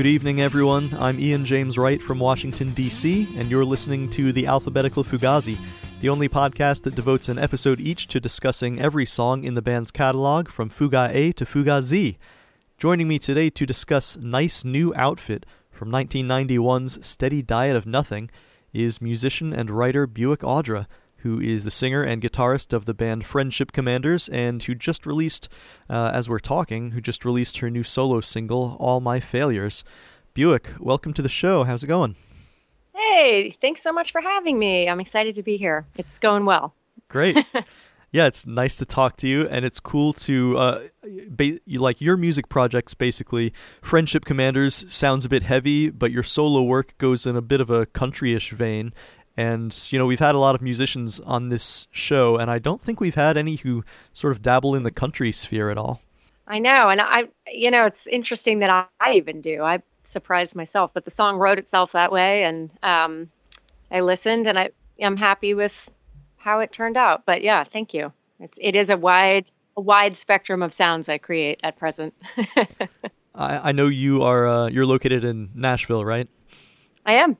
Good evening, everyone. I'm Ian James Wright from Washington, D.C., and you're listening to The Alphabetical Fugazi, the only podcast that devotes an episode each to discussing every song in the band's catalog from Fuga A to Fuga Z. Joining me today to discuss Nice New Outfit from 1991's Steady Diet of Nothing is musician and writer Buick Audra who is the singer and guitarist of the band Friendship Commanders, and who just released, uh, as we're talking, who just released her new solo single, All My Failures. Buick, welcome to the show. How's it going? Hey, thanks so much for having me. I'm excited to be here. It's going well. Great. yeah, it's nice to talk to you, and it's cool to uh, ba- you like your music projects. Basically, Friendship Commanders sounds a bit heavy, but your solo work goes in a bit of a countryish vein, and, you know, we've had a lot of musicians on this show, and I don't think we've had any who sort of dabble in the country sphere at all. I know. And I, you know, it's interesting that I, I even do. I surprised myself, but the song wrote itself that way. And um, I listened and I, I'm happy with how it turned out. But yeah, thank you. It's, it is a wide, a wide spectrum of sounds I create at present. I, I know you are, uh, you're located in Nashville, right? I am.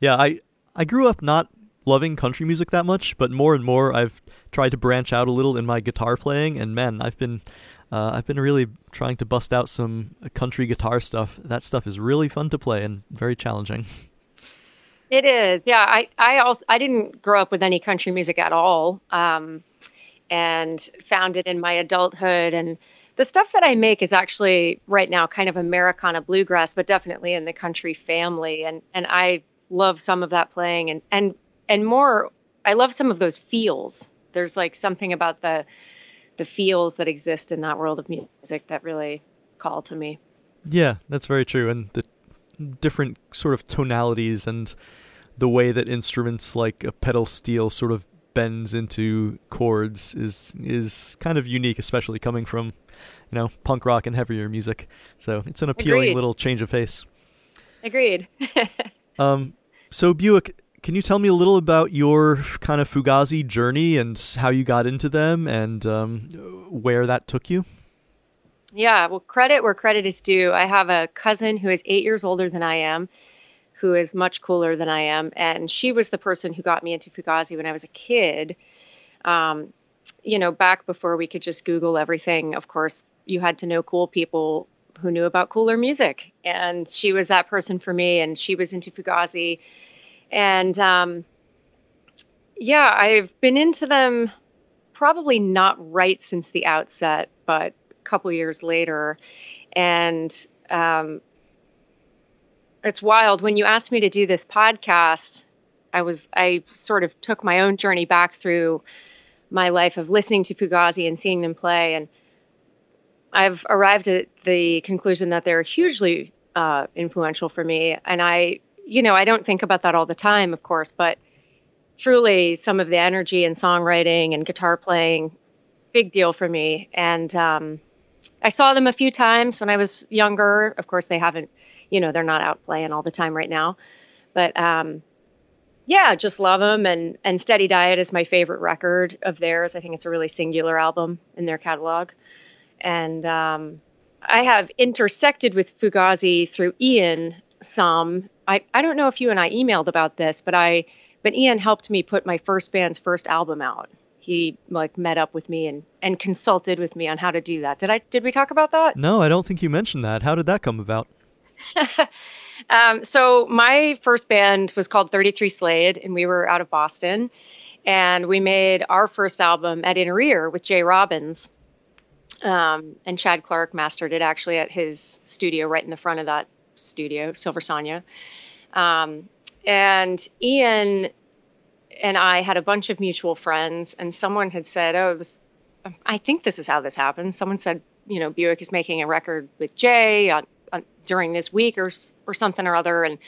Yeah, I, I grew up not loving country music that much, but more and more I've tried to branch out a little in my guitar playing, and man, I've been uh, I've been really trying to bust out some country guitar stuff. That stuff is really fun to play and very challenging. It is, yeah. I I also I didn't grow up with any country music at all, um, and found it in my adulthood. And the stuff that I make is actually right now kind of Americana bluegrass, but definitely in the country family. And and I love some of that playing and and and more I love some of those feels. There's like something about the the feels that exist in that world of music that really call to me. Yeah, that's very true and the different sort of tonalities and the way that instruments like a pedal steel sort of bends into chords is is kind of unique especially coming from you know punk rock and heavier music. So, it's an appealing Agreed. little change of pace. Agreed. Um, so Buick, can you tell me a little about your kind of Fugazi journey and how you got into them and um, where that took you? Yeah, well, credit where credit is due. I have a cousin who is eight years older than I am, who is much cooler than I am, and she was the person who got me into Fugazi when I was a kid. Um, you know, back before we could just Google everything, of course, you had to know cool people who knew about cooler music. And she was that person for me, and she was into Fugazi. And um, yeah, I've been into them probably not right since the outset, but a couple years later. And um, it's wild. When you asked me to do this podcast, I was I sort of took my own journey back through my life of listening to Fugazi and seeing them play and I've arrived at the conclusion that they're hugely uh, influential for me. And I, you know, I don't think about that all the time, of course, but truly some of the energy and songwriting and guitar playing, big deal for me. And um, I saw them a few times when I was younger. Of course, they haven't, you know, they're not out playing all the time right now. But um, yeah, just love them. And, and Steady Diet is my favorite record of theirs. I think it's a really singular album in their catalog and um, I have intersected with Fugazi through Ian some. I, I don't know if you and I emailed about this, but I but Ian helped me put my first band's first album out. He like met up with me and and consulted with me on how to do that. Did I did we talk about that? No, I don't think you mentioned that. How did that come about? um, so my first band was called 33 Slade, and we were out of Boston, and we made our first album at Inner Ear with Jay Robbins um, and Chad Clark mastered it actually at his studio right in the front of that studio, Silver Sonya. Um, and Ian and I had a bunch of mutual friends, and someone had said, "Oh, this, I think this is how this happens." Someone said, "You know, Buick is making a record with Jay on, on, during this week, or or something or other, and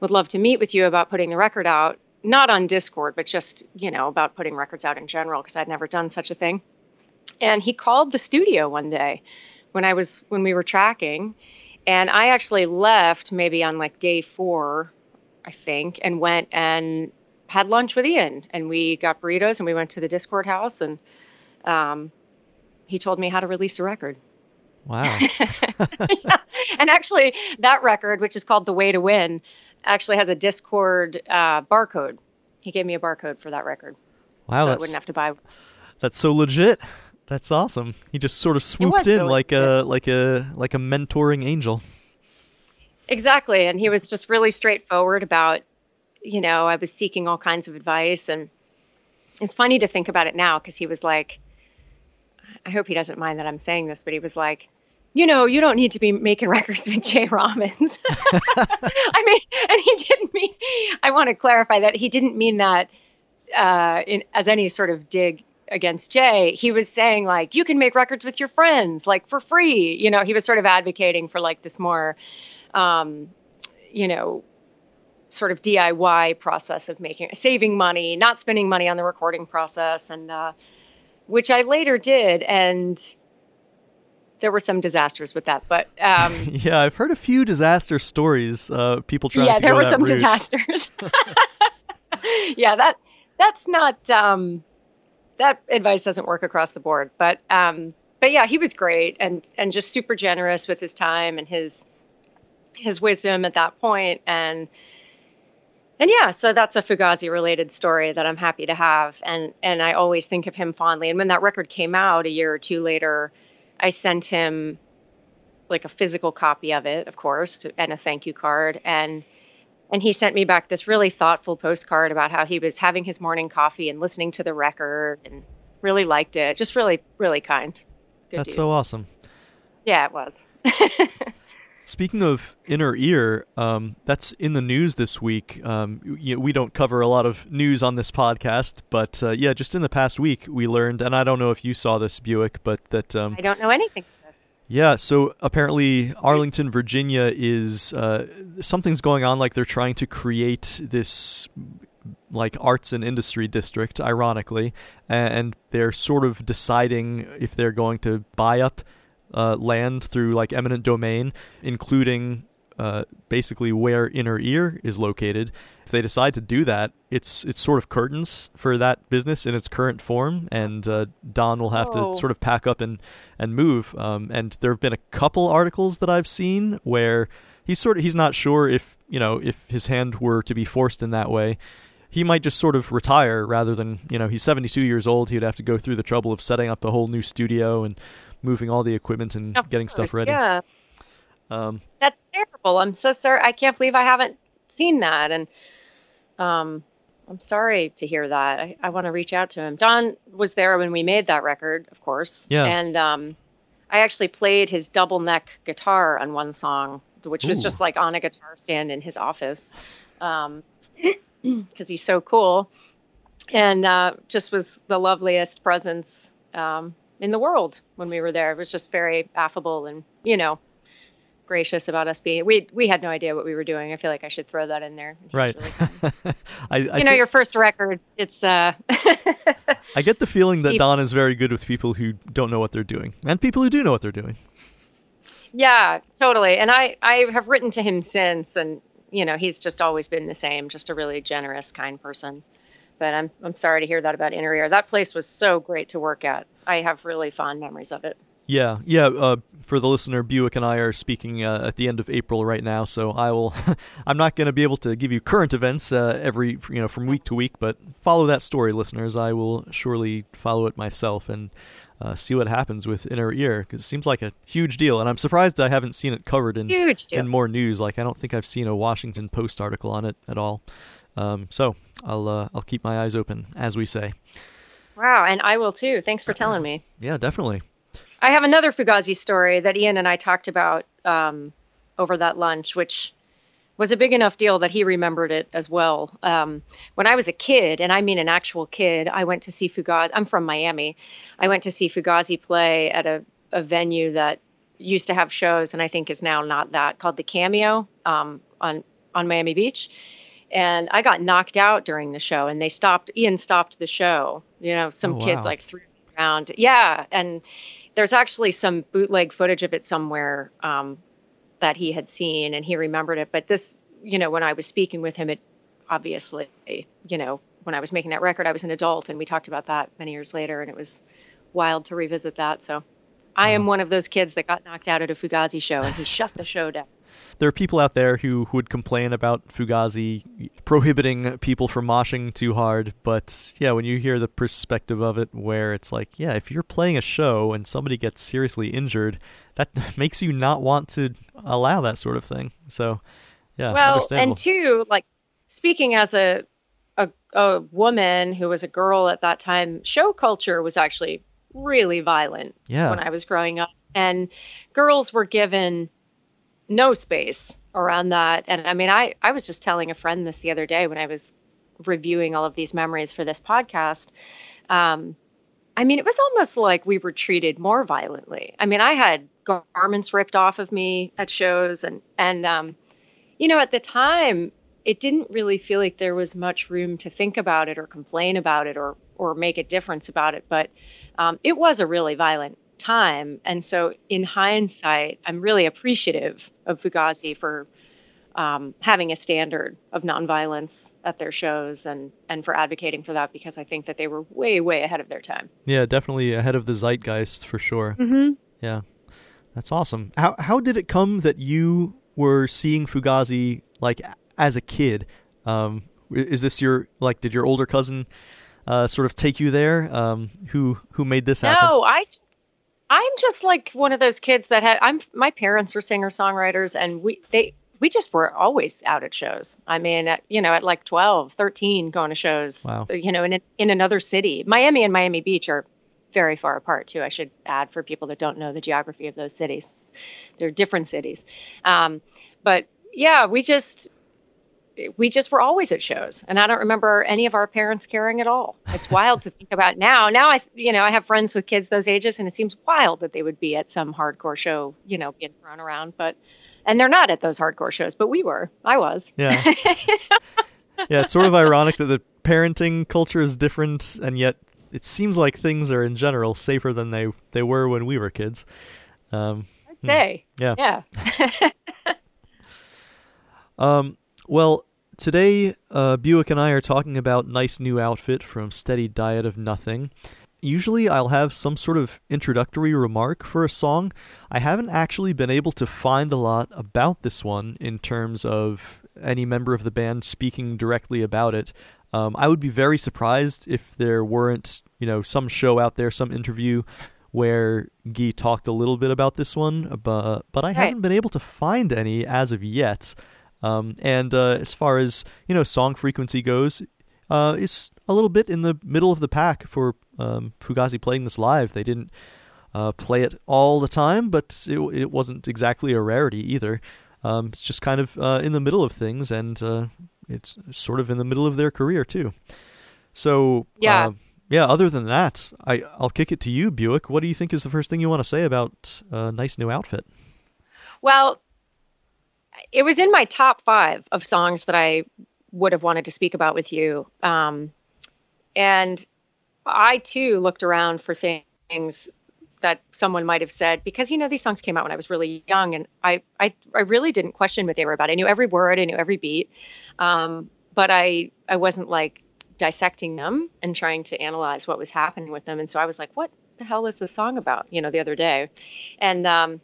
would love to meet with you about putting the record out." Not on Dischord, but just you know about putting records out in general, because I'd never done such a thing and he called the studio one day when I was when we were tracking, and I actually left maybe on like day four, I think, and went and had lunch with Ian, and we got burritos, and we went to the Dischord house, and um, he told me how to release a record. Wow. yeah. And actually, that record, which is called The Way to Win, actually has a Dischord uh, barcode. He gave me a barcode for that record. Wow. So I wouldn't have to buy. That's so legit. That's awesome. He just sort of swooped in like a like a like a mentoring angel. Exactly, and he was just really straightforward about, you know, I was seeking all kinds of advice, and it's funny to think about it now because he was like, I hope he doesn't mind that I'm saying this, but he was like, you know, you don't need to be making records with Jay Robbins. I mean, and he didn't mean. I want to clarify that he didn't mean that uh, in, as any sort of dig against Jay, he was saying like you can make records with your friends like for free. You know, he was sort of advocating for like this more um, you know, sort of DIY process of making saving money, not spending money on the recording process and uh, which I later did and there were some disasters with that, but um, yeah, I've heard a few disaster stories. Uh, people trying. To Yeah, there were some route. disasters. yeah, that that's not um, that advice doesn't work across the board. But um, but yeah, he was great and and just super generous with his time and his his wisdom at that point and and yeah, so that's a Fugazi related story that I'm happy to have and and I always think of him fondly. And when that record came out a year or two later, I sent him like a physical copy of it, of course, to, and a thank you card and and he sent me back this really thoughtful postcard about how he was having his morning coffee and listening to the record and really liked it. Just really, really kind. Good That's dude. so awesome. Yeah, it was. Speaking of inner ear, um, that's in the news this week. Um, you know, we don't cover a lot of news on this podcast, but uh, yeah, just in the past week, we learned, and I don't know if you saw this, Buick, but that um, I don't know anything. Yeah, so apparently Arlington, Virginia is uh, something's going on. Like they're trying to create this like arts and industry district, ironically, and they're sort of deciding if they're going to buy up uh, land through like eminent domain, including uh, basically where inner ear is located. If they decide to do that, it's it's sort of curtains for that business in its current form, and uh, Don will have oh. to sort of pack up and and move. Um, and there have been a couple articles that I've seen where he's sort of he's not sure if you know if his hand were to be forced in that way. He might just sort of retire rather than, you know, he's 72 years old. He'd have to go through the trouble of setting up a whole new studio and moving all the equipment and of getting course, stuff ready. Yeah. Um, That's terrible. I'm so sorry. I can't believe I haven't seen that. And um, I'm sorry to hear that. I, I want to reach out to him. Don was there when we made that record, of course. Yeah. And um, I actually played his double neck guitar on one song, which was just like on a guitar stand in his office, because um, he's so cool, and uh, just was the loveliest presence um, in the world when we were there. It was just very affable and you know gracious about us being. We we had no idea what we were doing. I feel like I should throw that in there. Right. Really I, I, you know, your first record. It's. uh I get the feeling that Don is very good with people who don't know what they're doing, and people who do know what they're doing. Yeah, totally. And I I have written to him since, and you know, he's just always been the same. Just a really generous, kind person. But I'm I'm sorry to hear that about Inner Ear. That place was so great to work at. I have really fond memories of it. Yeah, yeah. Uh, for the listener, Buick and I are speaking uh, at the end of April right now, so I will. I'm not going to be able to give you current events uh, every, you know, from week to week, but follow that story, listeners. I will surely follow it myself and uh, see what happens with Inner Ear because it seems like a huge deal, and I'm surprised I haven't seen it covered in in more news. Like I don't think I've seen a Washington Post article on it at all. Um, so I'll uh, I'll keep my eyes open, as we say. Wow, and I will too. Thanks for telling me. yeah, definitely. I have another Fugazi story that Ian and I talked about um, over that lunch, which was a big enough deal that he remembered it as well. Um, when I was a kid, and I mean an actual kid, I went to see Fugazi. I'm from Miami. I went to see Fugazi play at a, a venue that used to have shows, and I think is now not that, called the Cameo um, on on Miami Beach and I got knocked out during the show, and they stopped. Ian stopped the show. You know, some oh, kids like threw me around. Yeah, and there's actually some bootleg footage of it somewhere um, that he had seen, and he remembered it. But this, you know, when I was speaking with him, it obviously, you know, when I was making that record, I was an adult, and we talked about that many years later, and it was wild to revisit that. So I am one of those kids that got knocked out at a Fugazi show and he shut the show down. There are people out there who, who would complain about Fugazi prohibiting people from moshing too hard, but yeah, when you hear the perspective of it where it's like, yeah, if you're playing a show and somebody gets seriously injured, that makes you not want to allow that sort of thing. So, yeah, well, and two, like speaking as a, a a woman who was a girl at that time, show culture was actually really violent yeah. when I was growing up. And girls were given no space around that. And I mean, I, I was just telling a friend this the other day when I was reviewing all of these memories for this podcast. Um, I mean, it was almost like we were treated more violently. I mean, I had garments ripped off of me at shows, and and um, you know, at the time, it didn't really feel like there was much room to think about it or complain about it or or make a difference about it. But um, it was a really violent time. And so, in hindsight, I'm really appreciative of Fugazi for um, having a standard of nonviolence at their shows and, and for advocating for that because I think that they were way, way ahead of their time. Yeah, definitely ahead of the zeitgeist for sure. Mm-hmm. Yeah, that's awesome. How, how did it come that you were seeing Fugazi like as a kid? Um, is this your, like, did your older cousin uh, sort of take you there? Um, who who made this happen? No, I. I'm just like one of those kids that had. I'm. My parents were singer songwriters, and we they we just were always out at shows. I mean, at, you know, at like 12, 13, going to shows. Wow. You know, in in another city. Miami and Miami Beach are very far apart too. I should add for people that don't know the geography of those cities. They're different cities, um, but yeah, we just we just were always at shows and i don't remember any of our parents caring at all. It's wild to think about now. Now i you know i have friends with kids those ages and it seems wild that they would be at some hardcore show you know being thrown around but and they're not at those hardcore shows but we were. I was. Yeah. Yeah it's sort of ironic that the parenting culture is different and yet it seems like things are in general safer than they they were when we were kids. Um i'd say. yeah. Yeah. Um well Today, uh, Buick and I are talking about Nice New Outfit from Steady Diet of Nothing. Usually, I'll have some sort of introductory remark for a song. I haven't actually been able to find a lot about this one in terms of any member of the band speaking directly about it. Um, I would be very surprised if there weren't, you know, some show out there, some interview where Guy talked a little bit about this one, but but I right. haven't been able to find any as of yet. Um, and uh, as far as you know, song frequency goes, uh, it's a little bit in the middle of the pack for um, Fugazi playing this live. They didn't uh, play it all the time, but it, it wasn't exactly a rarity either. Um, it's just kind of uh, in the middle of things, and uh, it's sort of in the middle of their career too. So yeah, uh, yeah. Other than that, I I'll kick it to you, Buick. What do you think is the first thing you want to say about a nice new outfit? Well, it was in my top five of songs that I would have wanted to speak about with you. Um, and I too looked around for things that someone might have said because you know these songs came out when I was really young and I I, I really didn't question what they were about. I knew every word, I knew every beat, um, but I I wasn't like dissecting them and trying to analyze what was happening with them. And so I was like, what the hell is this song about? You know, the other day, and um,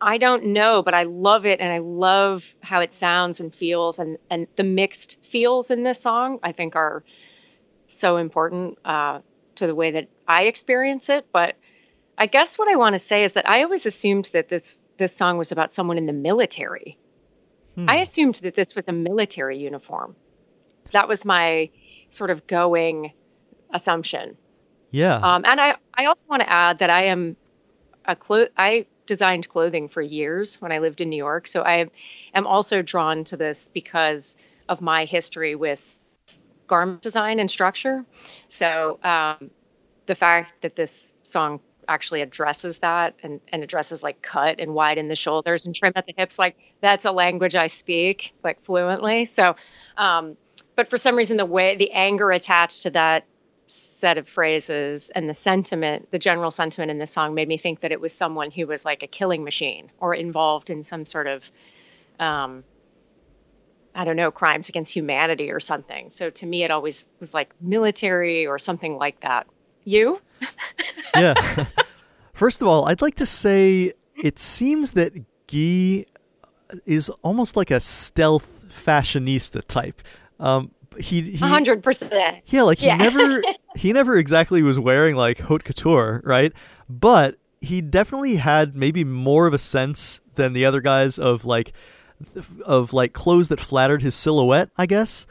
I don't know, but I love it and I love how it sounds and feels and and the mixed feels in this song I think are so important uh, to the way that I experience it. But I guess what I want to say is that I always assumed that this this song was about someone in the military. Hmm. I assumed that this was a military uniform. That was my sort of going assumption. Yeah. Um, and I I also want to add that I am a clo- I designed clothing for years when I lived in New York. So I am also drawn to this because of my history with garment design and structure. So um, the fact that this song actually addresses that and, and addresses like cut and widen the shoulders and trim at the hips, like that's a language I speak like fluently. So, um, but for some reason, the way the anger attached to that set of phrases and the sentiment, the general sentiment in the song made me think that it was someone who was like a killing machine or involved in some sort of, um, I don't know, crimes against humanity or something. So to me, it always was like military or something like that. You? yeah. First of all, I'd like to say it seems that Guy is almost like a stealth fashionista type. Um, he hundred percent. Yeah, like he yeah. never he never exactly was wearing like haute couture, right? But he definitely had maybe more of a sense than the other guys of like of like clothes that flattered his silhouette, I guess.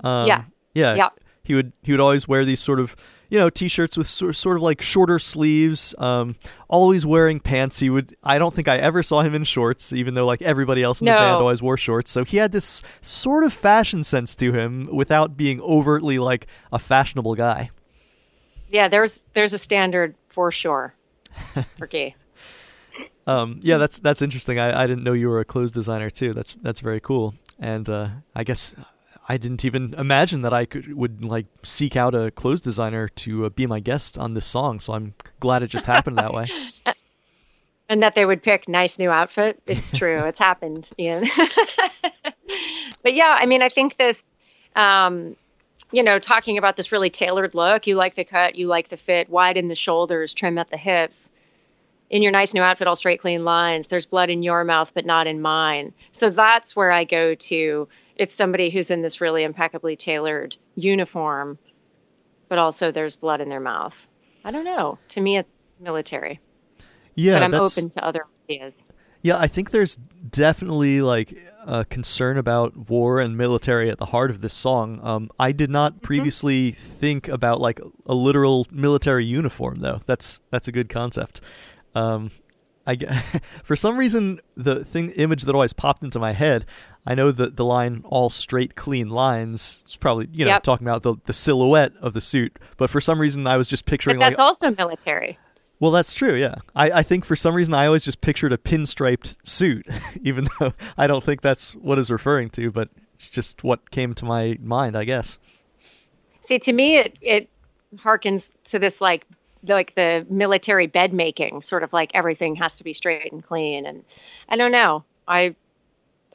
Um, yeah. Yeah. Yeah. He would he would always wear these sort of you know t-shirts with sort, of like shorter sleeves um, always wearing pants. He would i don't think i ever saw him in shorts even though like everybody else in no. the band always wore shorts. So he had this sort of fashion sense to him without being overtly like a fashionable guy. Yeah there's there's a standard for sure for Guy. Um, yeah that's that's interesting. I, I didn't know you were a clothes designer too. That's that's very cool. And uh, i guess I didn't even imagine that I could would like seek out a clothes designer to uh, be my guest on this song. So I'm glad it just happened that way. And that they would pick nice new outfit. It's true. it's happened, Ian. but yeah, I mean, I think this, um, you know, talking about this really tailored look. You like the cut, you like the fit, wide in the shoulders, trim at the hips. In your nice new outfit, all straight, clean lines. There's blood in your mouth, but not in mine. So that's where I go to it's somebody who's in this really impeccably tailored uniform, but also there's blood in their mouth. I don't know. To me, it's military. Yeah, but I'm open to other ideas. Yeah, I think there's definitely like a concern about war and military at the heart of this song. Um, I did not mm-hmm. previously mm-hmm. think about like a literal military uniform, though. That's that's a good concept. Um, I for some reason the thing image that always popped into my head I know that the line "all straight, clean lines" is probably you know yep. talking about the the silhouette of the suit, but for some reason I was just picturing. But that's like, also military. Well, that's true. Yeah, I, I think for some reason I always just pictured a pinstriped suit, even though I don't think that's what is referring to, but it's just what came to my mind, I guess. See, to me, it it harkens to this like like the military bed making, sort of like everything has to be straight and clean, and I don't know. I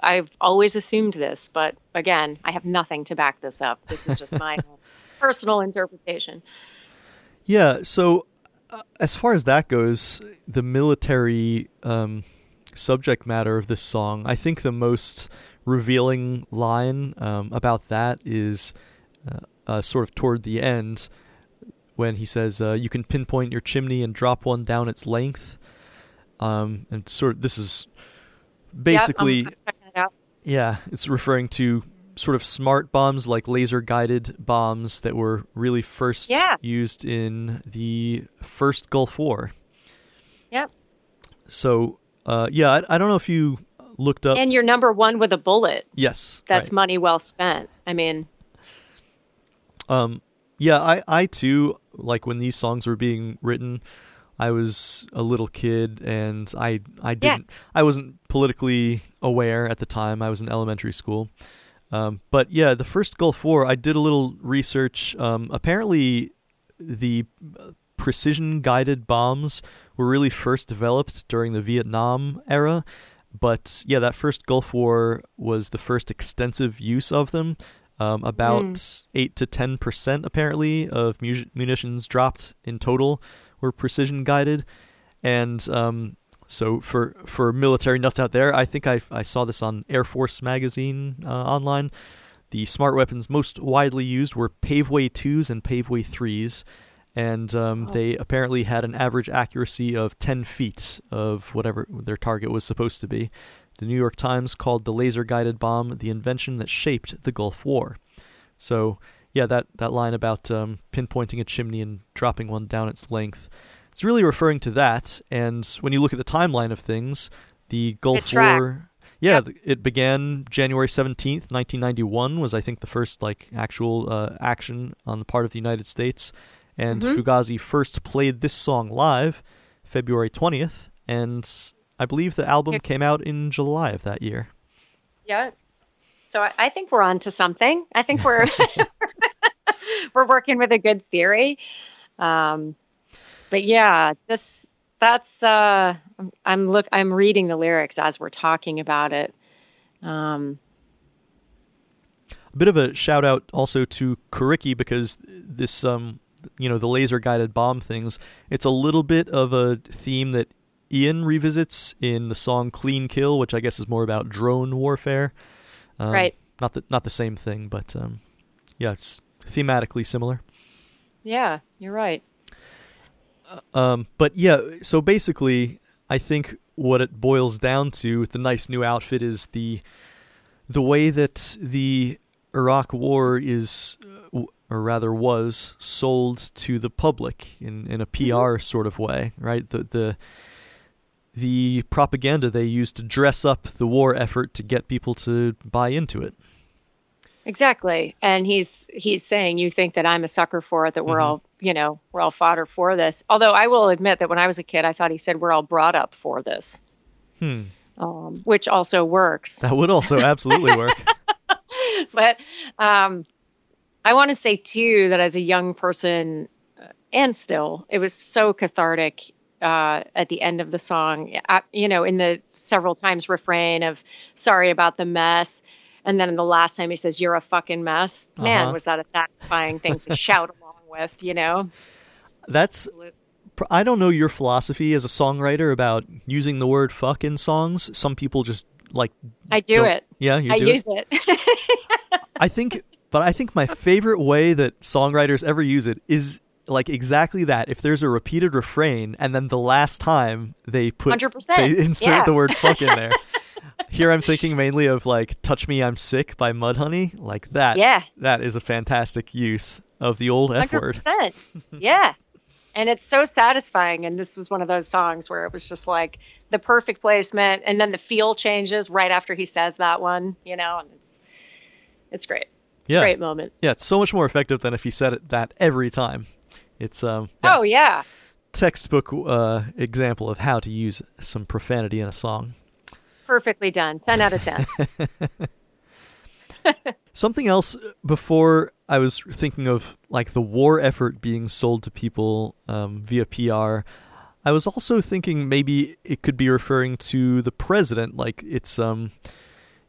I've always assumed this, but again, I have nothing to back this up. This is just my personal interpretation. Yeah. So, uh, as far as that goes, the military um, subject matter of this song, I think the most revealing line um, about that is uh, uh, sort of toward the end when he says, uh, "You can pinpoint your chimney and drop one down its length." Um, and sort of this is basically yep, yeah, it's referring to sort of smart bombs like laser guided bombs that were really first yeah. used in the first Gulf War. Yep. So, uh, yeah, I, I, don't know if you looked up. And you're number one with a bullet. Yes. That's right. money well spent. I mean, um, yeah, I, I too, like when these songs were being written, I was a little kid and I I didn't yeah. I wasn't politically aware at the time. I was in elementary school. Um, but yeah, the first Gulf War, I did a little research. Um, apparently, the precision guided bombs were really first developed during the Vietnam era. But yeah, that first Gulf War was the first extensive use of them. Um, about mm. 8 to 10% apparently of mu- munitions dropped in total were precision guided, and um, so for for military nuts out there, I think I I saw this on Air Force magazine uh, online. The smart weapons most widely used were Paveway twos and Paveway threes, and um, oh. they apparently had an average accuracy of 10 feet of whatever their target was supposed to be. The New York Times called the laser guided bomb the invention that shaped the Gulf War. So yeah, that, that line about um, pinpointing a chimney and dropping one down its length, it's really referring to that. And when you look at the timeline of things, the Gulf War, yeah, yep. it began January seventeenth, nineteen ninety one, was I think the first like actual uh, action on the part of the United States, and mm-hmm. Fugazi first played this song live February twentieth, and I believe the album came out in July of that year. Yeah, so I, I think we're on to something. I think we're we're working with a good theory. Um, but yeah, this that's uh, I'm, I'm, look I'm reading the lyrics as we're talking about it. Um, a bit of a shout out also to Kuriki because this um you know the laser guided bomb things. It's a little bit of a theme that Ian revisits in the song "Clean Kill," which I guess is more about drone warfare. Um, right. Not the not the same thing, but um, yeah, it's thematically similar. Yeah, you're right. Um, but yeah, so basically, I think what it boils down to with the nice new outfit is the the way that the Iraq War is, uh, or rather was, sold to the public in in a PR mm-hmm. sort of way, right? The the the propaganda they used to dress up the war effort to get people to buy into it. Exactly. And he's he's saying you think that I'm a sucker for it that we're mm-hmm. all, you know, we're all fodder for this. Although I will admit that when I was a kid I thought he said we're all brought up for this. Hmm. Um, which also works. That would also absolutely work. but um, I want to say too that as a young person uh, and still it was so cathartic uh, at the end of the song, you know, in the several times refrain of "Sorry about the mess," and then the last time he says "You're a fucking mess." Man, uh-huh. was that a satisfying thing to shout along with? You know, that's. I don't know your philosophy as a songwriter about using the word "fuck" in songs. Some people just like. I do it. Yeah, you I do use it. it. I think, but I think my favorite way that songwriters ever use it is like exactly that. If there's a repeated refrain and then the last time they put 100%. they insert yeah. the word fuck in there. Here I'm thinking mainly of like "Touch Me, I'm Sick" by Mudhoney, like that. Yeah, that is a fantastic use of the old F 100%. word. yeah, and it's so satisfying. And this was one of those songs where it was just like the perfect placement, and then the feel changes right after he says that one. You know, and it's it's great. It's yeah. a great moment. Yeah, it's so much more effective than if he said it that every time. It's um. Yeah, oh yeah. Textbook uh, example of how to use some profanity in a song. Perfectly done. Ten out of ten. Something else before I was thinking of like the war effort being sold to people um, via PR. I was also thinking maybe it could be referring to the president, like it's um,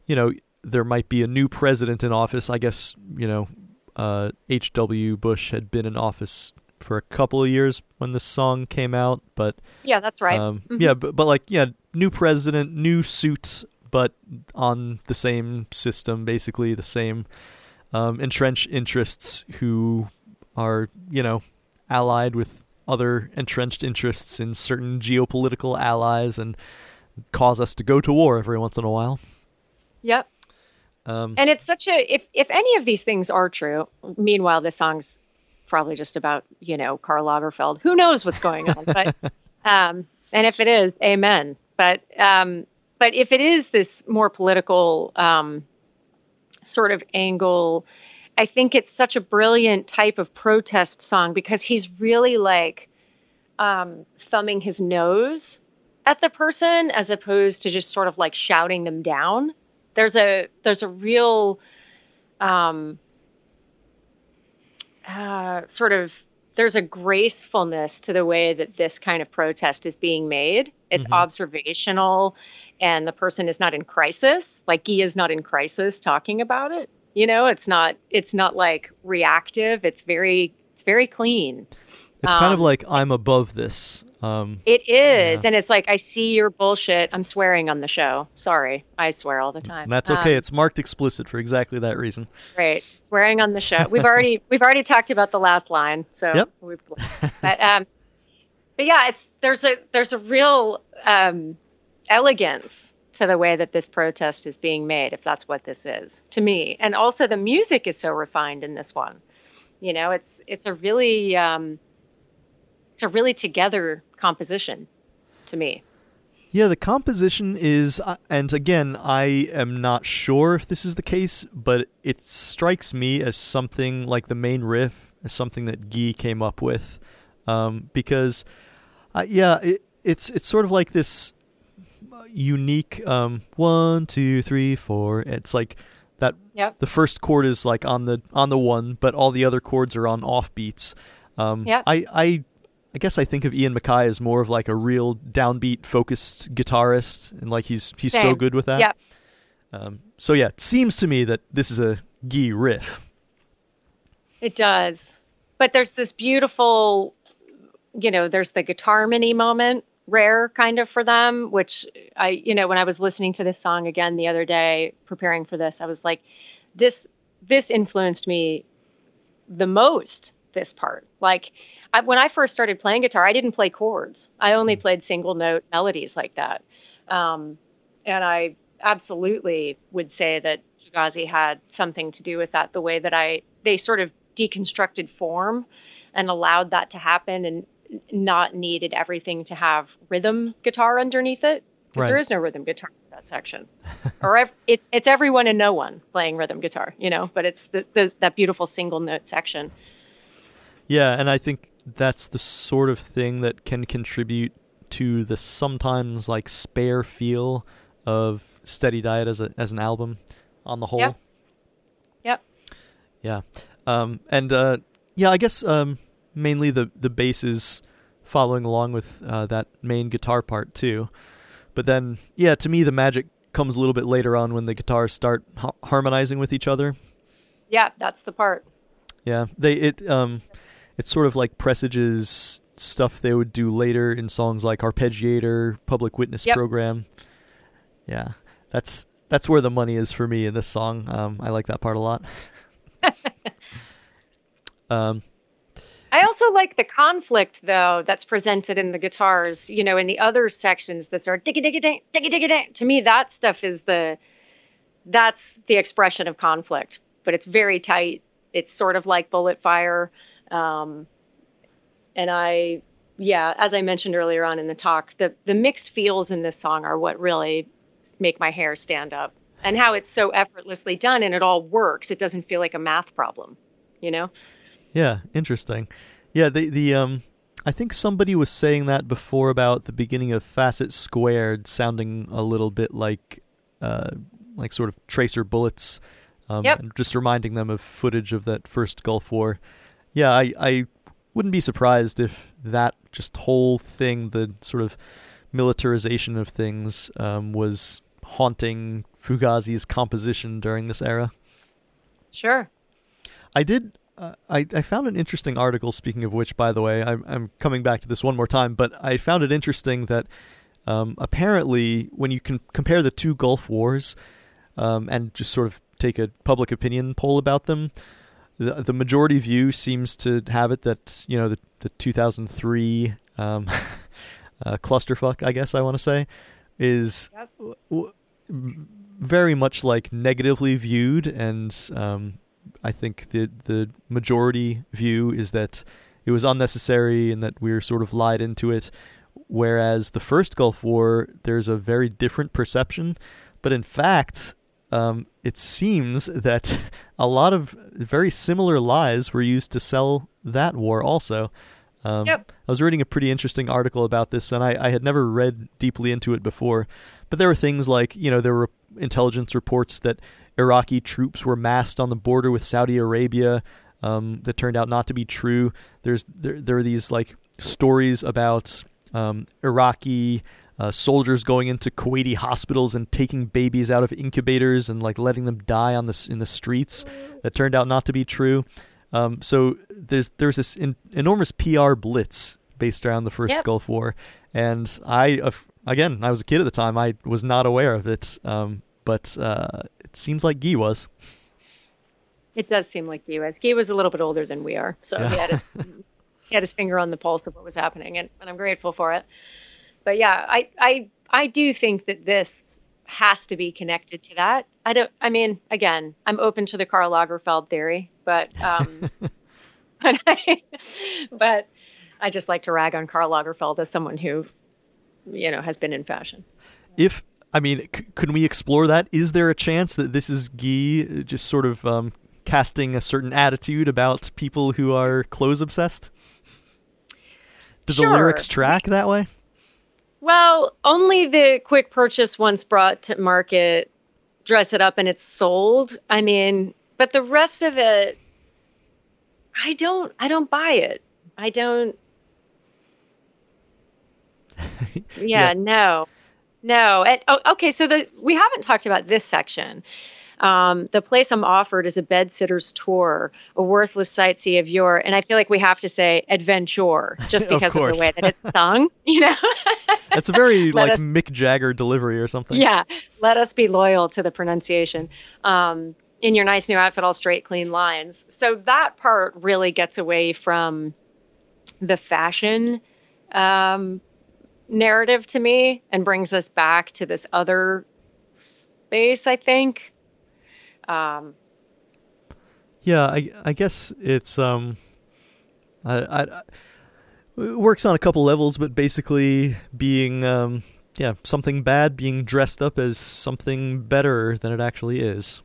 you know, there might be a new president in office. I guess you know, uh, H.W. Bush had been in office for a couple of years when this song came out, but yeah, that's right. Um, mm-hmm. Yeah, but, but like yeah, new president, new suit, but on the same system, basically the same um, entrenched interests who are you know allied with other entrenched interests in certain geopolitical allies and cause us to go to war every once in a while. Yep. Um, and it's such a if if any of these things are true. Meanwhile, this song's probably just about you know Karl Lagerfeld. Who knows what's going on? But um, and if it is, amen. But um, but if it is this more political um, sort of angle, I think it's such a brilliant type of protest song because he's really like um, thumbing his nose at the person as opposed to just sort of like shouting them down. There's a there's a real um, uh, sort of there's a gracefulness to the way that this kind of protest is being made. It's mm-hmm. observational, and the person is not in crisis. Like Guy is not in crisis talking about it. You know, it's not. It's not like reactive. It's very. It's very clean. It's um, kind of um, like I'm above this. Um, it is, yeah. and it's like I see your bullshit. I'm swearing on the show. Sorry, I swear all the time. That's okay. Um, it's marked explicit for exactly that reason. Right, swearing on the show. We've already we've already talked about the last line. So, yep. but um, but yeah, it's there's a there's a real um, elegance to the way that this protest is being made, if that's what this is to me, and also the music is so refined in this one. You know, it's it's a really um, it's a really together composition to me. Yeah, the composition is, uh, and again, I am not sure if this is the case, but it strikes me as something like the main riff, as something that Guy came up with, um, because, uh, yeah, it, it's it's sort of like this unique um, one, two, three, four. It's like that. Yep. The first chord is like on the on the one, but all the other chords are on off beats. Um, yep. I I I guess I think of Ian MacKaye as more of like a real downbeat focused guitarist, and like he's he's Same. so good with that. Yeah. Um, so yeah, it seems to me that this is a Gee riff. It does. but there's this beautiful, you know, there's the guitar mini moment, rare kind of for them, which I, you know, when I was listening to this song again the other day, preparing for this, I was like, this, this influenced me the most. This part, like I, when I first started playing guitar, I didn't play chords. I only played single note melodies like that. Um, and I absolutely would say that Fugazi had something to do with that. The way that I they sort of deconstructed form and allowed that to happen and not needed everything to have rhythm guitar underneath it because right. there is no rhythm guitar in that section or ev- it's it's everyone and no one playing rhythm guitar you know but it's the, the, that beautiful single note section yeah and i think that's the sort of thing that can contribute to the sometimes like spare feel of steady diet as a as an album on the whole yep, yep. yeah um, and uh, yeah, I guess um, mainly the the bass is following along with uh, that main guitar part too. But then, yeah, to me the magic comes a little bit later on when the guitars start ha- harmonizing with each other. Yeah, that's the part. Yeah, they it um, it's sort of like presages stuff they would do later in songs like Arpeggiator, Public Witness yep. Program. Yeah, that's that's where the money is for me in this song. Um, I like that part a lot. um, I also like the conflict though that's presented in the guitars. You know, in the other sections that are diggy diggy ding diggy diggy ding. To me, that stuff is the that's the expression of conflict, but it's very tight. It's sort of like bullet fire, um, and I, yeah, as I mentioned earlier on in the talk, the the mixed feels in this song are what really make my hair stand up and how it's so effortlessly done and it all works. It doesn't feel like a math problem, you know? Yeah, interesting. Yeah, the the um I think somebody was saying that before about the beginning of Facet Squared sounding a little bit like uh like sort of tracer bullets. Um yep. just reminding them of footage of that first Gulf War. Yeah, I I wouldn't be surprised if that just whole thing, the sort of militarization of things, um, was haunting Fugazi's composition during this era. Sure. I did. Uh, I I found an interesting article. Speaking of which, by the way, I'm I'm coming back to this one more time, but I found it interesting that um, apparently when you can compare the two Gulf Wars um, and just sort of take a public opinion poll about them, the the majority view seems to have it that you know the the 2003 um, uh, clusterfuck, I guess I want to say, is yep. w- very much like negatively viewed, and um, I think the the majority view is that it was unnecessary and that we are sort of lied into it. Whereas the first Gulf War, there's a very different perception, but in fact, um, it seems that a lot of very similar lies were used to sell that war also. Um, yep. I was reading a pretty interesting article about this, and I, I had never read deeply into it before. But there were things like, you know, there were intelligence reports that Iraqi troops were massed on the border with Saudi Arabia um, that turned out not to be true. There's there, there are these like stories about um, Iraqi uh, soldiers going into Kuwaiti hospitals and taking babies out of incubators and like letting them die on the in the streets that turned out not to be true. Um, so there's there's this in, enormous PR blitz based around the first yep. Gulf War, and I uh, again I was a kid at the time. I was not aware of it, um, but uh, it seems like Guy was. It does seem like Guy was. Guy was a little bit older than we are, so yeah. he had his, he had his finger on the pulse of what was happening, and, and I'm grateful for it. But yeah, I I I do think that this has to be connected to that. I don't. I mean, again, I'm open to the Karl Lagerfeld theory, but um, but, I, but I just like to rag on Karl Lagerfeld as someone who, you know, has been in fashion. If I mean, c- can we explore that? Is there a chance that this is Guy just sort of um, casting a certain attitude about people who are clothes obsessed? Do sure. the lyrics track that way? Well, only the quick purchase once brought to market dress it up and it's sold. I mean, but the rest of it I don't I don't buy it. I don't Yeah, yeah. no. No. And, oh, okay, so the we haven't talked about this section. Um, the place I'm offered is a bedsitters tour, a worthless sightsee of your, and I feel like we have to say adventure just because of, of, the way that it's sung. You know, it's a very like us, Mick Jagger delivery or something. Yeah, let us be loyal to the pronunciation. Um, in your nice new outfit, all straight, clean lines. So that part really gets away from the fashion um, narrative to me and brings us back to this other space, I think. Um, yeah, I, I guess it's um, I, I, it works on a couple levels, but basically being um, yeah, something bad being dressed up as something better than it actually is.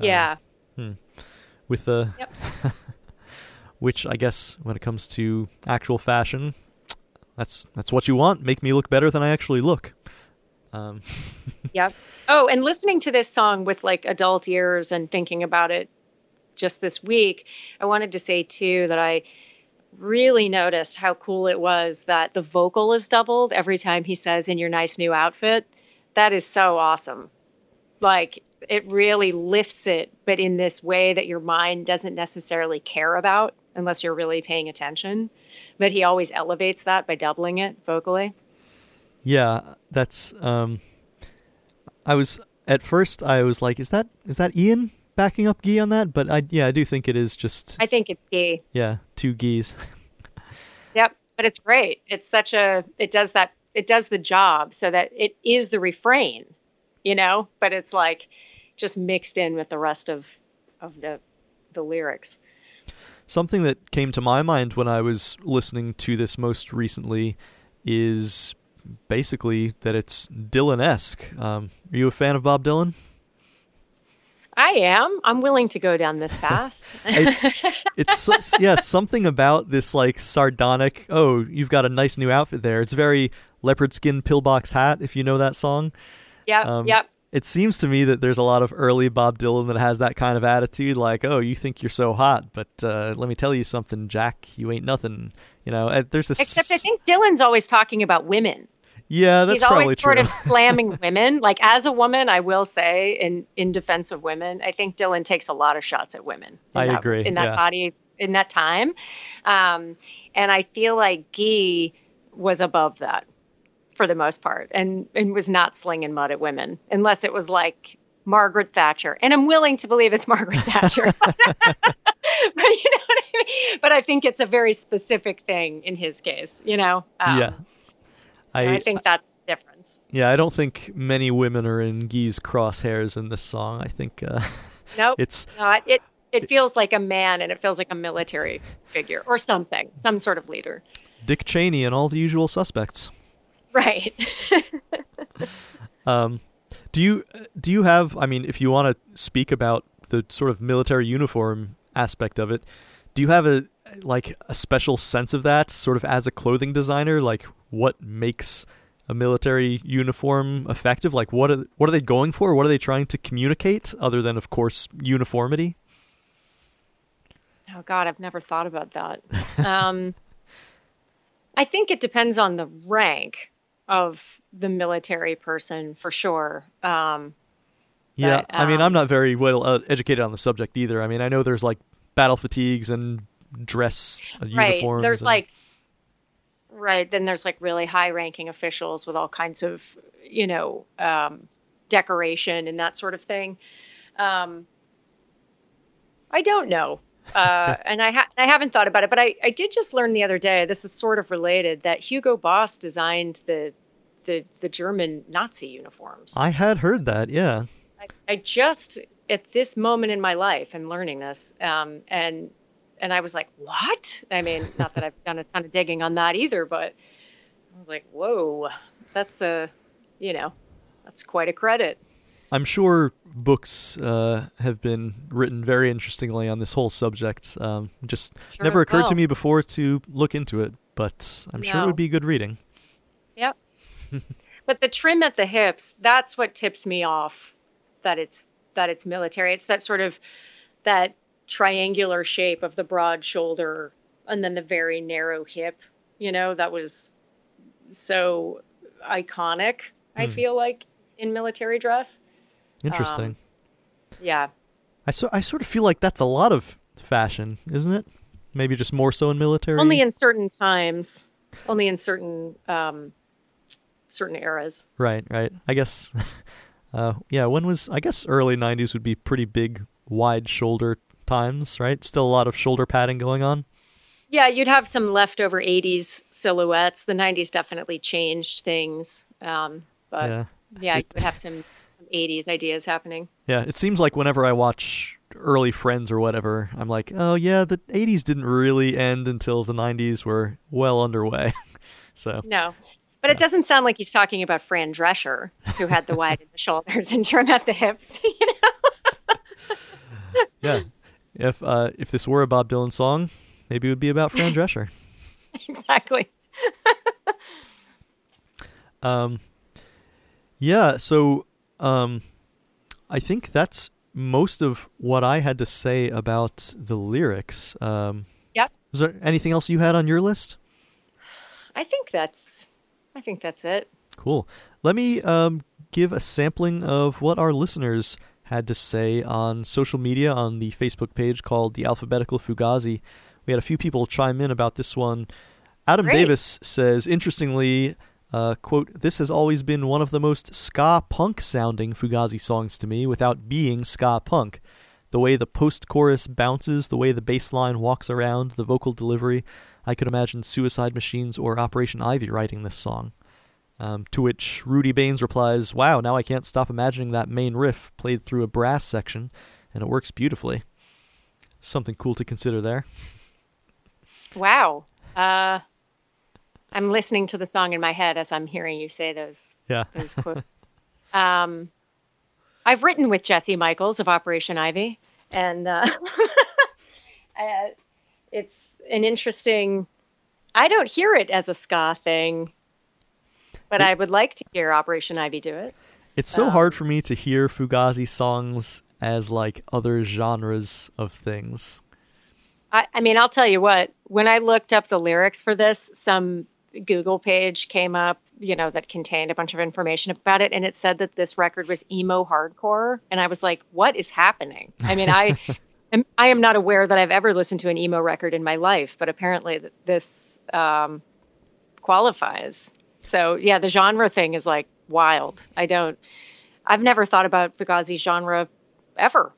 Yeah. Um, hmm. With the, yep. which I guess when it comes to actual fashion, that's that's what you want. Make me look better than I actually look. Um. yep. Oh, and listening to this song with like adult ears and thinking about it just this week, I wanted to say too that I really noticed how cool it was that the vocal is doubled every time he says in your nice new outfit. That is so awesome. Like it really lifts it, but in this way that your mind doesn't necessarily care about unless you're really paying attention but he always elevates that by doubling it vocally. Yeah, that's um I was at first I was like is that is that Ian backing up Guy on that? But I yeah, I do think it is just I think it's Guy. Yeah, two Gees. yep, but it's great. It's such a it does that it does the job so that it is the refrain, you know, but it's like just mixed in with the rest of of the the lyrics. Something that came to my mind when I was listening to this most recently is basically that it's Dylan esque. Um, are you a fan of Bob Dylan? I am. I'm willing to go down this path. it's, it's yeah, something about this like sardonic. Oh, you've got a nice new outfit there. It's very leopard skin pillbox hat. If you know that song. Yep. Um, yep it seems to me that there's a lot of early Bob Dylan that has that kind of attitude, like, "Oh, you think you're so hot, but uh, let me tell you something, Jack. You ain't nothing." You know, there's this. Except I think Dylan's always talking about women. Yeah, that's He's probably always true. sort of slamming women. Like as a woman, I will say, in in defense of women, I think Dylan takes a lot of shots at women. I that, agree in that yeah. body in that time, um, and I feel like Guy was above that for the most part and and was not slinging mud at women unless it was like Margaret Thatcher. And I'm willing to believe it's Margaret Thatcher. but you know what I mean? But I think it's a very specific thing in his case, you know? Um, yeah. I, I think that's the difference. Yeah, I don't think many women are in Guy's crosshairs in this song. I think uh, nope, it's not. It it feels like a man and it feels like a military figure or something, some sort of leader. Dick Cheney and all the usual suspects. Right. um, do you do you have? I mean, if you want to speak about the sort of military uniform aspect of it, do you have a like a special sense of that, sort of as a clothing designer? Like, what makes a military uniform effective? Like, what are what are they going for? What are they trying to communicate, other than, of course, uniformity? Oh God, I've never thought about that. Um, I think it depends on the rank of the military person for sure. Um, yeah, but, um, I mean, I'm um, not very well uh, educated on the subject either. I mean, I know there's like battle fatigues and dress uh, right. uniforms. There's and... like right. Then there's like really high-ranking officials with all kinds of you know um, decoration and that sort of thing. Um, I don't know. Uh, and I, ha- I haven't thought about it, but I, I did just learn the other day. This is sort of related that Hugo Boss designed the the the German Nazi uniforms. I had heard that, yeah. I, I just at this moment in my life am learning this, um, and and I was like, what? I mean, not that I've done a ton of digging on that either, but I was like, whoa, that's a, you know, that's quite a credit. I'm sure books uh, have been written very interestingly on this whole subject. Um, just sure never occurred well. to me before to look into it, but I'm no. sure it would be good reading. Yep. but the trim at the hips, that's what tips me off that it's that it's military. It's that sort of that triangular shape of the broad shoulder and then the very narrow hip, you know, that was so iconic, I Hmm. feel like in military dress. Interesting. Um, Yeah. I so I sort of feel like that's a lot of fashion, isn't it? Maybe just more so in military. Only in certain times. Only in certain um, certain eras. Right, right. I guess. Uh, yeah. When was I guess early '90s would be pretty big, wide shoulder times, right? Still a lot of shoulder padding going on. Yeah, you'd have some leftover '80s silhouettes. The '90s definitely changed things, um, but yeah, yeah you would have some some '80s ideas happening. Yeah, it seems like whenever I watch early Friends or whatever, I'm like, oh yeah, the '80s didn't really end until the '90s were well underway. so no, but yeah. it doesn't sound like he's talking about Fran Drescher, who had the wide in the shoulders and trim at the hips. You know? yeah. If uh, if this were a Bob Dylan song, maybe it would be about Fran Drescher. exactly. um. Yeah. So, um, I think that's most of what I had to say about the lyrics. Um, yep. Was there anything else you had on your list? I think that's I think that's it. Cool. Let me um, give a sampling of what our listeners had to say on social media on the Facebook page called The Alphabetical Fugazi. We had a few people chime in about this one. Adam Great. Davis says, interestingly, uh, quote, this has always been one of the most ska punk sounding Fugazi songs to me without being ska punk. The way the post chorus bounces, the way the bass line walks around, the vocal delivery, I could imagine Suicide Machines or Operation Ivy writing this song. Um, to which Rudy Baines replies, Wow, now I can't stop imagining that main riff played through a brass section, and it works beautifully. Something cool to consider there. Wow. Uh, I'm listening to the song in my head as I'm hearing you say those, yeah. those quotes. um, I've written with Jesse Michaels of Operation Ivy, and uh, uh, it's an interesting. I don't hear it as a ska thing, but it, I would like to hear Operation Ivy do it. It's so um, hard for me to hear Fugazi songs as like other genres of things. I, I mean, I'll tell you what. When I looked up the lyrics for this, some Google page came up, you know, that contained a bunch of information about it, and it said that this record was emo hardcore, and I was like, "What is happening?" I mean, I am, I am not aware that I've ever listened to an emo record in my life, but apparently this um, qualifies. So yeah, the genre thing is like wild. I don't. I've never thought about Fugazi genre ever.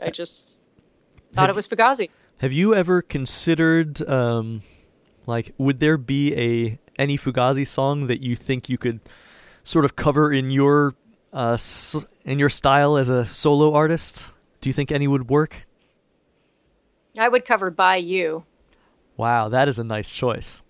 I just thought have, it was Fugazi. Have you ever considered, um, like, would there be a any Fugazi song that you think you could sort of cover in your uh, in your style as a solo artist? Do you think any would work? I would cover Bayou. Wow, that is a nice choice.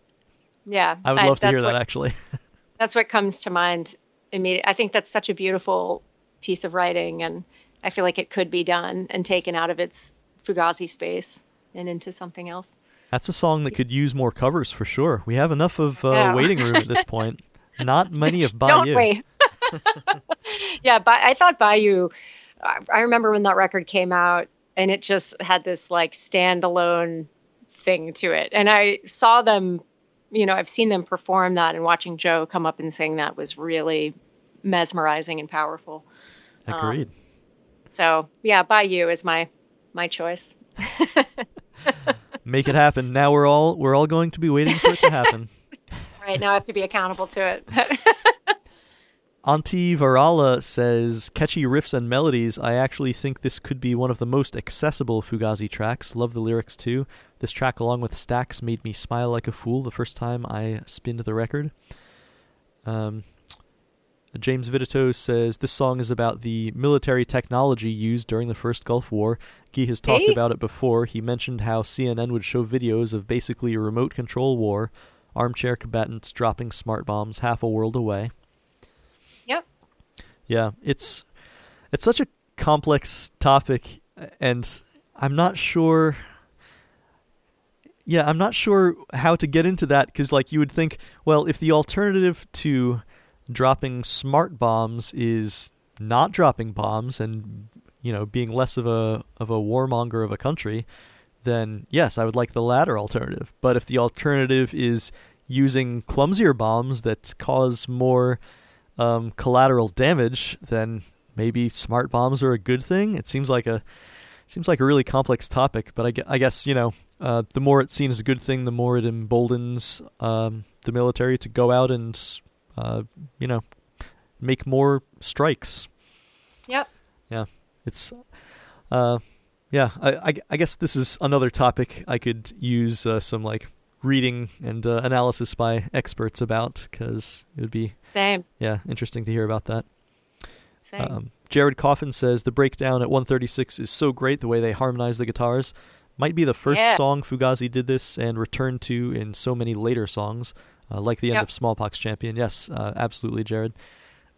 Yeah, I would love I, to hear what, that actually. that's what comes to mind immediately. I think that's such a beautiful piece of writing, and I feel like it could be done and taken out of its Fugazi space and into something else. That's a song that could use more covers for sure. We have enough of uh, yeah. waiting room at this point. Not many of Bayou. Don't wait. yeah, but I thought Bayou I remember when that record came out and it just had this like standalone thing to it. And I saw them, you know, I've seen them perform that and watching Joe come up and sing that was really mesmerizing and powerful. Agreed. Um, so yeah, Bayou is my my choice. Make it happen. Now we're all we're all going to be waiting for it to happen. right now I have to be accountable to it. Auntie Varala says, catchy riffs and melodies. I actually think this could be one of the most accessible Fugazi tracks. Love the lyrics too. This track, along with Stacks, made me smile like a fool the first time I spinned the record. Um, James Vidito says, This song is about the military technology used during the first Gulf War. Guy has talked hey. about it before. He mentioned how CNN would show videos of basically a remote control war, armchair combatants dropping smart bombs half a world away. Yep. Yeah, it's it's such a complex topic, and I'm not sure. Yeah, I'm not sure how to get into that because, like, you would think, well, if the alternative to dropping smart bombs is not dropping bombs and you know being less of a of a warmonger of a country, then yes, I would like the latter alternative. But if the alternative is using clumsier bombs that cause more um, collateral damage, then maybe smart bombs are a good thing. It seems like a seems like a really complex topic, but I, I guess you know uh, the more it's seen as a good thing, the more it emboldens um, the military to go out and uh, you know make more strikes. Yep. Yeah, it's uh, yeah. I, I, I guess this is another topic I could use uh, some like reading and uh, analysis by experts about because it would be same. Yeah, interesting to hear about that. Same. Um, Jared Coffin says the breakdown at 136 is so great the way they harmonize the guitars. Might be the first yeah. song Fugazi did this and returned to in so many later songs, uh, like the end yep. of Smallpox Champion. Yes, uh, absolutely, Jared.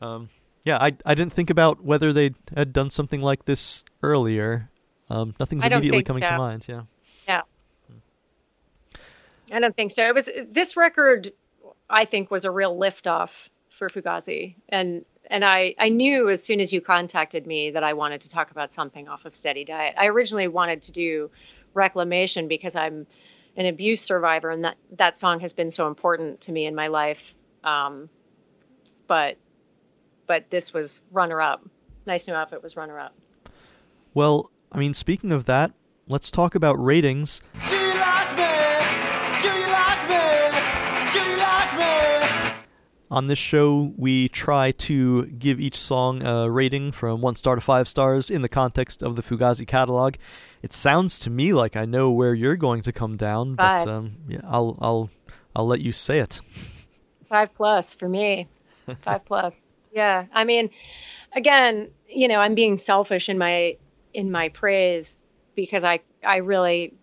Um, yeah, I I didn't think about whether they had done something like this earlier. Um, nothing's immediately coming so. to mind. Yeah. Yeah. I don't think so. It was this record. I think was a real liftoff for Fugazi, and and I I knew as soon as you contacted me that I wanted to talk about something off of Steady Diet. I originally wanted to do Reclamation because I'm an abuse survivor, and that that song has been so important to me in my life. Um, but but this was runner up. Nice new outfit was runner up. Well, I mean, speaking of that, let's talk about ratings. On this show, we try to give each song a rating from one star to five stars in the context of the Fugazi catalog. It sounds to me like I know where you're going to come down, five. but um, yeah, I'll I'll I'll let you say it. Five plus for me. Five plus. Yeah, I mean, again, you know, I'm being selfish in my in my praise because I I really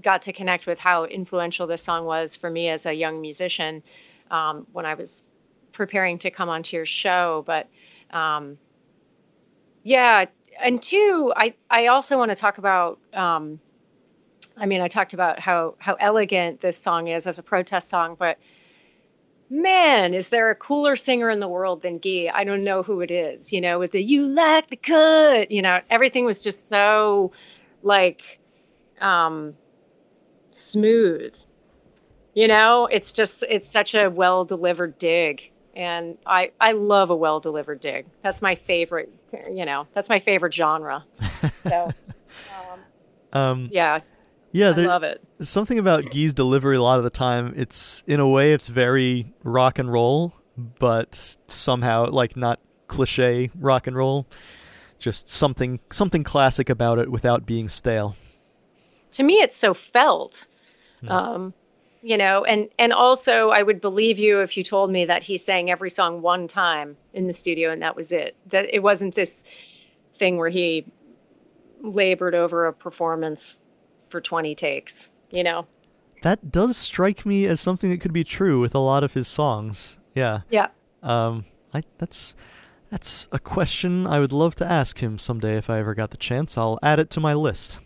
got to connect with how influential this song was for me as a young musician um, when I was preparing to come onto your show. But um, yeah, and two, I I also want to talk about. Um, I mean, I talked about how how elegant this song is as a protest song, but man, is there a cooler singer in the world than Guy? I don't know who it is. You know, with the "You Like the Cut," you know, everything was just so like um, smooth. You know, it's just it's such a well delivered dig, and I I love a well delivered dig. That's my favorite. You know, that's my favorite genre. So, um, Um, yeah, yeah, I there, love it. something about Gee's delivery a lot of the time. It's in a way, it's very rock and roll, but somehow like not cliche rock and roll. Just something something classic about it without being stale. to me it's so felt um, you know and and also i would believe you if you told me that he sang every song one time in the studio and that was it that it wasn't this thing where he labored over a performance for 20 takes you know That does strike me as something that could be true with a lot of his songs. Yeah. yeah Um, I that's that's a question I would love to ask him someday if I ever got the chance. I'll add it to my list.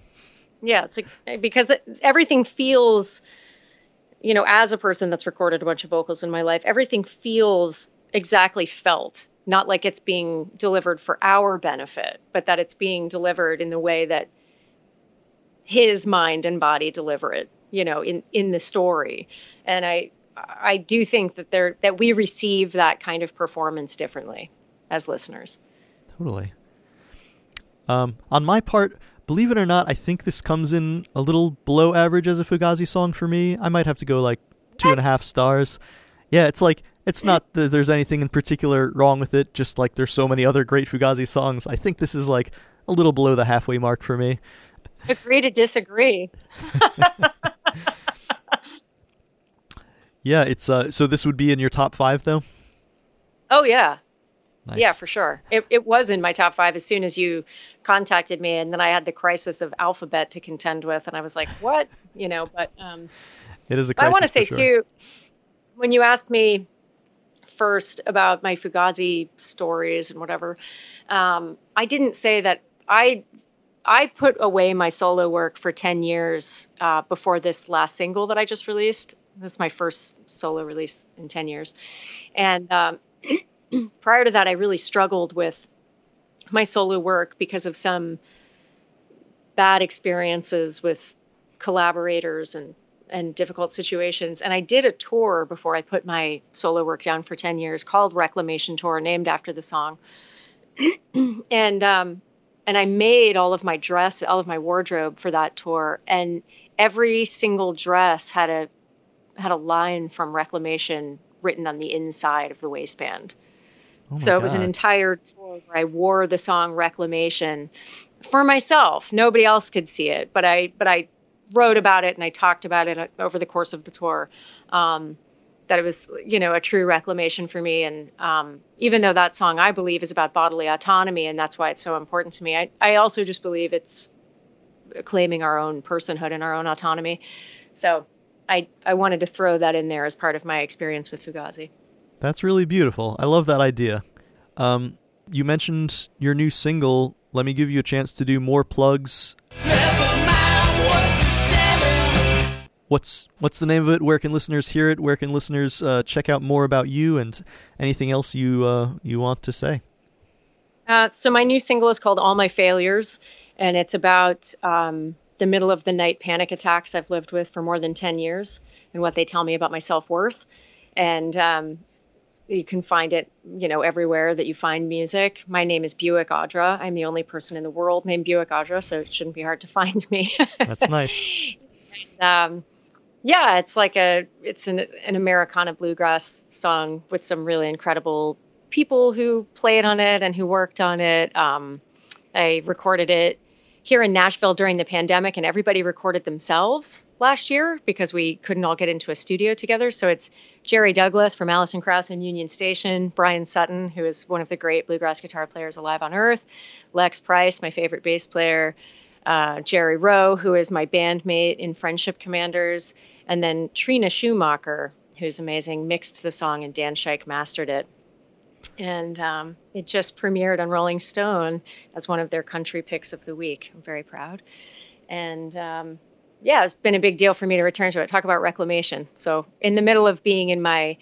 yeah it's a, because it, everything feels you know as a person that's recorded a bunch of vocals in my life everything feels exactly felt. Not like it's being delivered for our benefit but that it's being delivered in the way that his mind and body deliver it you know in in the story. And i i do think that there that we receive that kind of performance differently as listeners. Totally. Um, on my part, believe it or not, I think this comes in a little below average as a Fugazi song for me. I might have to go like two and a half stars. Yeah, it's like it's not that there's anything in particular wrong with it. Just like there's so many other great Fugazi songs. I think this is like a little below the halfway mark for me. agree to disagree Yeah, it's uh. So this would be in your top five though. oh yeah Nice. Yeah, for sure. It, it was in my top five as soon as you contacted me, and then I had the crisis of alphabet to contend with, and I was like, "What?" You know. But um, it is a. I want to say sure. too, when you asked me first about my Fugazi stories and whatever, um, I didn't say that I I put away my solo work for ten years uh, before this last single that I just released. This is my first solo release in ten years, and um, prior to that, I really struggled with my solo work because of some bad experiences with collaborators and and difficult situations. And I did a tour before I put my solo work down for 10 years called Reclamation Tour, named after the song. and um, and I made all of my dress, all of my wardrobe for that tour, and every single dress had a had a line from Reclamation written on the inside of the waistband. Oh so it was an entire tour where I wore the song Reclamation for myself. Nobody else could see it, but I but I wrote about it and I talked about it uh, over the course of the tour. Um, that it was you know a true reclamation for me, and um, even though that song I believe is about bodily autonomy and that's why it's so important to me, I I also just believe it's claiming our own personhood and our own autonomy. So I I wanted to throw that in there as part of my experience with Fugazi. That's really beautiful. I love that idea. Um, you mentioned your new single. Let me give you a chance to do more plugs. Never mind what's been. What's what's the name of it? Where can listeners hear it? Where can listeners uh, check out more about you and anything else you uh, you want to say? Uh, so my new single is called "All My Failures," and it's about um, the middle of the night panic attacks I've lived with for more than ten years, and what they tell me about my self worth. And um, you can find it, you know, everywhere that you find music. My name is Buick Audra. I'm the only person in the world named Buick Audra, so it shouldn't be hard to find me. That's nice. um, yeah, it's like a it's an an Americana bluegrass song with some really incredible people who played on it and who worked on it. Um, I recorded it here in Nashville during the pandemic, and everybody recorded themselves last year because we couldn't all get into a studio together. So it's Jerry Douglas from Alison Krauss and Union Station, Bryan Sutton, who is one of the great bluegrass guitar players alive on earth, Lex Price, my favorite bass player, uh, Jerry Roe, who is my bandmate in Friendship Commanders, and then Trina Shoemaker, who's amazing, mixed the song and Dan Shike mastered it. And um, it just premiered on Rolling Stone as one of their country picks of the week. I'm very proud. And um, yeah, it's been a big deal for me to return to it. Talk about reclamation. So, in the middle of being in my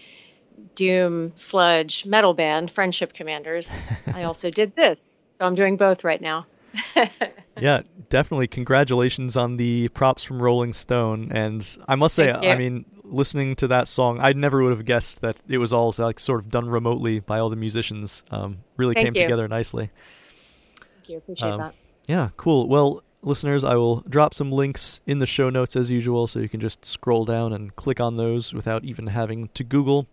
doom sludge metal band, Friendship Commanders, I also did this. So, I'm doing both right now. yeah, definitely. Congratulations on the props from Rolling Stone. And I must say, I mean, listening to that song, I never would have guessed that it was all like sort of done remotely by all the musicians. Um, really Thank came you. together nicely. Thank you. Appreciate Um, that. Yeah, cool. Well, listeners, I will drop some links in the show notes as usual, so you can just scroll down and click on those without even having to Google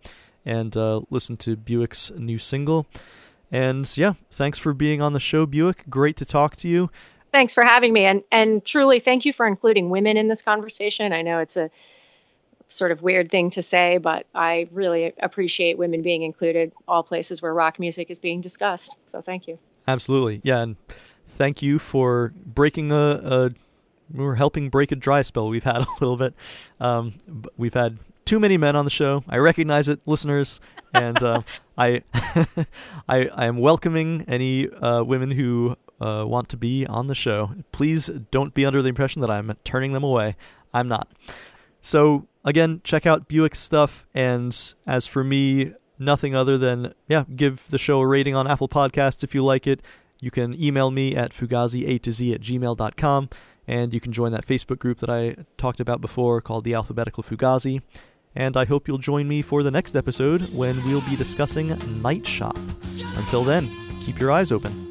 and uh, listen to Buick's new single. And yeah, thanks for being on the show, Buick. Great to talk to you. Thanks for having me. And, and truly, thank you for including women in this conversation. I know it's a sort of weird thing to say, but I really appreciate women being included all places where rock music is being discussed. So thank you. Absolutely, yeah, and thank you for breaking a. a we're helping break a dry spell we've had a little bit. Um, we've had too many men on the show. I recognize it, listeners, and uh, I, I, I am welcoming any uh, women who uh, want to be on the show. Please don't be under the impression that I'm turning them away. I'm not. So again, check out Buick's stuff. And as for me, nothing other than yeah, give the show a rating on Apple Podcasts if you like it. You can email me at fugazi a to z at gmail.com. And you can join that Facebook group that I talked about before called the Alphabetical Fugazi. And I hope you'll join me for the next episode when we'll be discussing Night Shop. Until then, keep your eyes open.